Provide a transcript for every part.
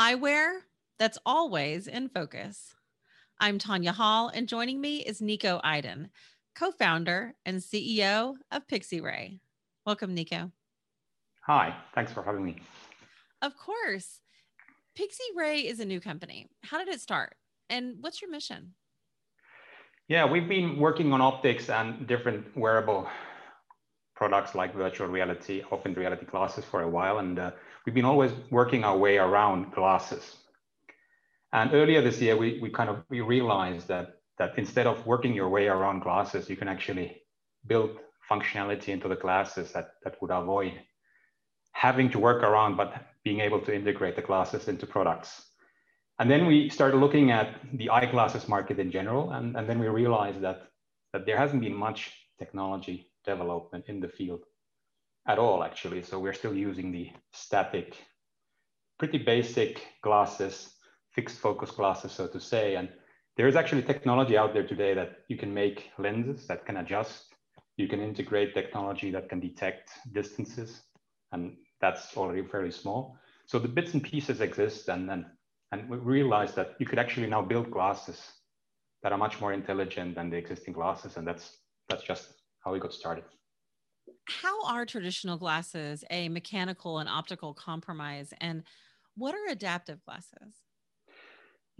Eyewear that's always in focus. I'm Tanya Hall, and joining me is Niko Eiden, co founder and CEO of PixieRay. Welcome, Niko. Hi, thanks for having me. Of course. PixieRay is a new company. How did it start? And what's your mission? Yeah, we've been working on optics and different wearable products like virtual reality, augmented reality glasses for a while, and uh, we've been always working our way around glasses. And earlier this year, we, we kind of we realized that that instead of working your way around glasses, you can actually build functionality into the glasses that, that would avoid having to work around, but being able to integrate the glasses into products. And then we started looking at the eyeglasses market in general, and, and then we realized that, that there hasn't been much technology development in the field at all, actually. So we're still using the static, pretty basic glasses, fixed focus glasses, so to say. And there is actually technology out there today that you can make lenses that can adjust. You can integrate technology that can detect distances, and that's already fairly small. So the bits and pieces exist, and then and we realized that you could actually now build glasses that are much more intelligent than the existing glasses, and that's that's just how we got started. How are traditional glasses a mechanical and optical compromise, and what are adaptive glasses?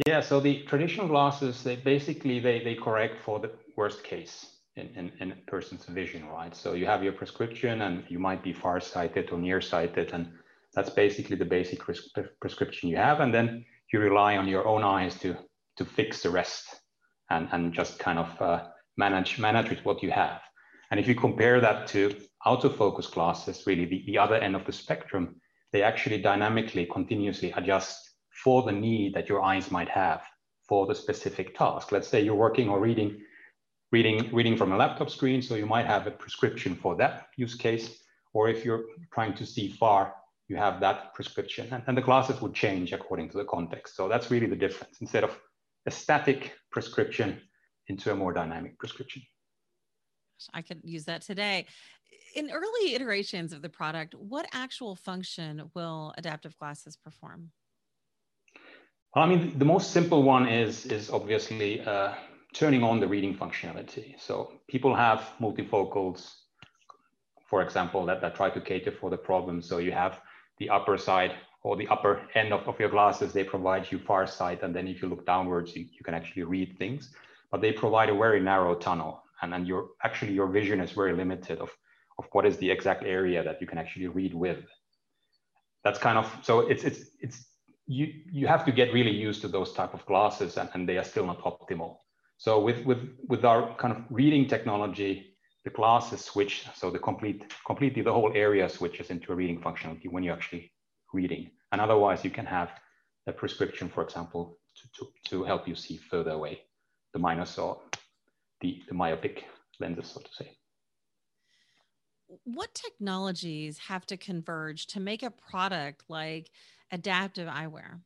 Yeah, so the traditional glasses, they basically they, they correct for the worst case in, in, in a person's vision, right? So you have your prescription and you might be farsighted or nearsighted, and that's basically the basic prescription you have. And then you rely on your own eyes to, to fix the rest and, and just kind of uh, manage, manage with what you have. And if you compare that to autofocus glasses, really the, the other end of the spectrum, they actually dynamically, continuously adjust for the need that your eyes might have for the specific task. Let's say you're working or reading, reading, reading from a laptop screen, so you might have a prescription for that use case. Or if you're trying to see far, you have that prescription. And, and the glasses would change according to the context. So that's really the difference. Instead of a static prescription into a more dynamic prescription. I could use that today. In early iterations of the product, what actual function will adaptive glasses perform? Well, I mean, the most simple one is, is obviously uh, turning on the reading functionality. So people have multifocals, for example, that, that try to cater for the problem. So you have the upper side or the upper end of, of your glasses, they provide you far sight. And then if you look downwards, you, you can actually read things, but they provide a very narrow tunnel. And then your actually your vision is very limited of, of what is the exact area that you can actually read with. That's kind of, so it's, it's, it's you you have to get really used to those type of glasses and, and they are still not optimal so with with with our kind of reading technology the glasses switch so the complete completely the whole area switches into a reading functionality when you're actually reading and otherwise you can have a prescription for example to, to, to help you see further away the minus or the, the myopic lenses so to say what technologies have to converge to make a product like adaptive eyewear?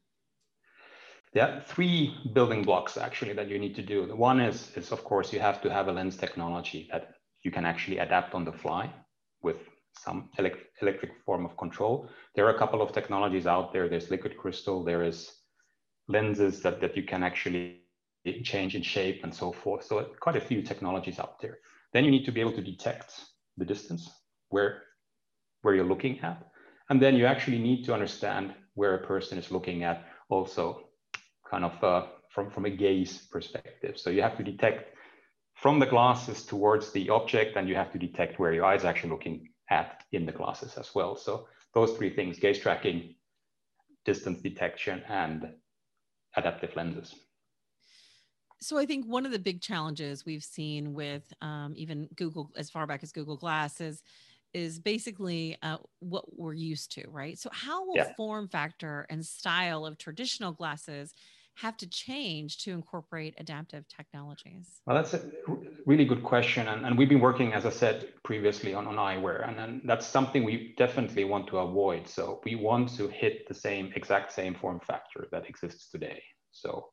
There are three building blocks actually that you need to do. The one is, is of course, you have to have a lens technology that you can actually adapt on the fly with some elect- electric form of control. There are a couple of technologies out there. There's liquid crystal, there is lenses that, that you can actually change in shape and so forth. So quite a few technologies out there. Then you need to be able to detect the distance where, where you're looking at. And then you actually need to understand where a person is looking at also kind of uh, from, from a gaze perspective. So you have to detect from the glasses towards the object and you have to detect where your eyes actually looking at in the glasses as well. So those three things, gaze tracking, distance detection, and adaptive lenses. So I think one of the big challenges we've seen with um, even Google, as far back as Google Glass, is is basically uh, what we're used to, right? So, how will yeah. form factor and style of traditional glasses have to change to incorporate adaptive technologies? Well, that's a really good question. And, and we've been working, as I said previously, on, on eyewear. And, and that's something we definitely want to avoid. So, we want to hit the same, exact same form factor that exists today. So,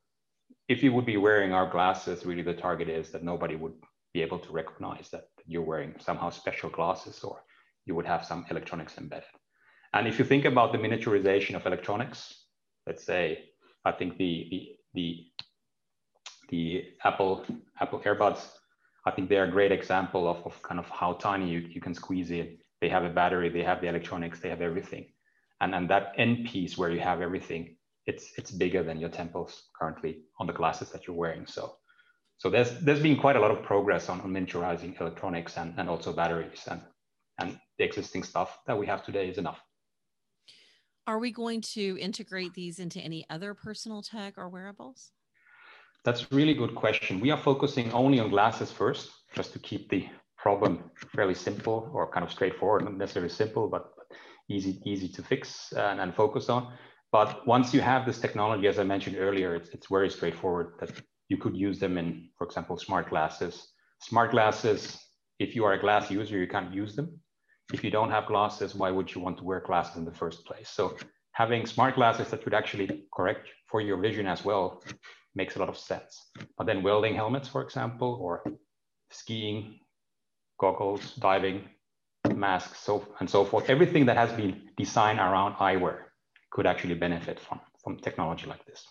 if you would be wearing our glasses, really the target is that nobody would be able to recognize that you're wearing somehow special glasses or you would have some electronics embedded. And if you think about the miniaturization of electronics, let's say, I think the the the, the Apple Apple AirBuds, I think they're a great example of, of kind of how tiny you, you can squeeze it. They have a battery, they have the electronics, they have everything. And and that end piece where you have everything, it's it's bigger than your temples currently on the glasses that you're wearing. So so there's there's been quite a lot of progress on, on miniaturizing electronics and, and also batteries and and the existing stuff that we have today is enough. Are we going to integrate these into any other personal tech or wearables? That's a really good question. We are focusing only on glasses first, just to keep the problem fairly simple or kind of straightforward, not necessarily simple, but easy, easy to fix uh, and, and focus on. But once you have this technology, as I mentioned earlier, it's, it's very straightforward that you could use them in, for example, smart glasses. Smart glasses, if you are a glass user, you can't use them if you don't have glasses, why would you want to wear glasses in the first place? So having smart glasses that would actually correct for your vision as well makes a lot of sense. But then welding helmets, for example, or skiing, goggles, diving, masks, so and so forth, everything that has been designed around eyewear could actually benefit from, from technology like this.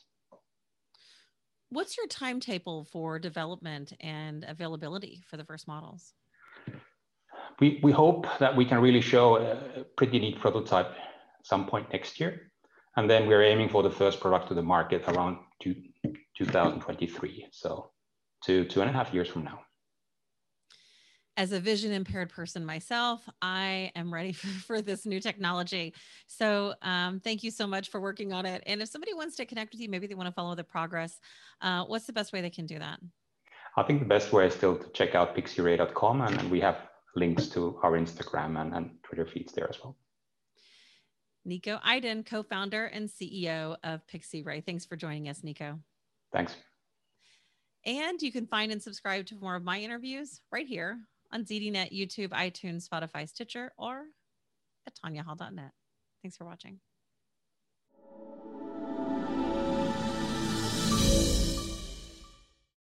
What's your timetable for development and availability for the first models? we, we hope that we can really show a pretty neat prototype some point next year. And then we're aiming for the first product to the market around two, 2023. So two, two and a half years from now. As a vision impaired person myself, I am ready for, for this new technology. So um, thank you so much for working on it. And if somebody wants to connect with you, maybe they want to follow the progress, uh, what's the best way they can do that? I think the best way is still to check out pixieray.com and, and we have links to our Instagram and, and Twitter feeds there as well. Niko Eiden, co founder and CEO of PixieRay. Thanks for joining us, Niko. Thanks. And you can find and subscribe to more of my interviews right here on ZDNet, YouTube, iTunes, Spotify, Stitcher, or at TanyaHall.net. Thanks for watching.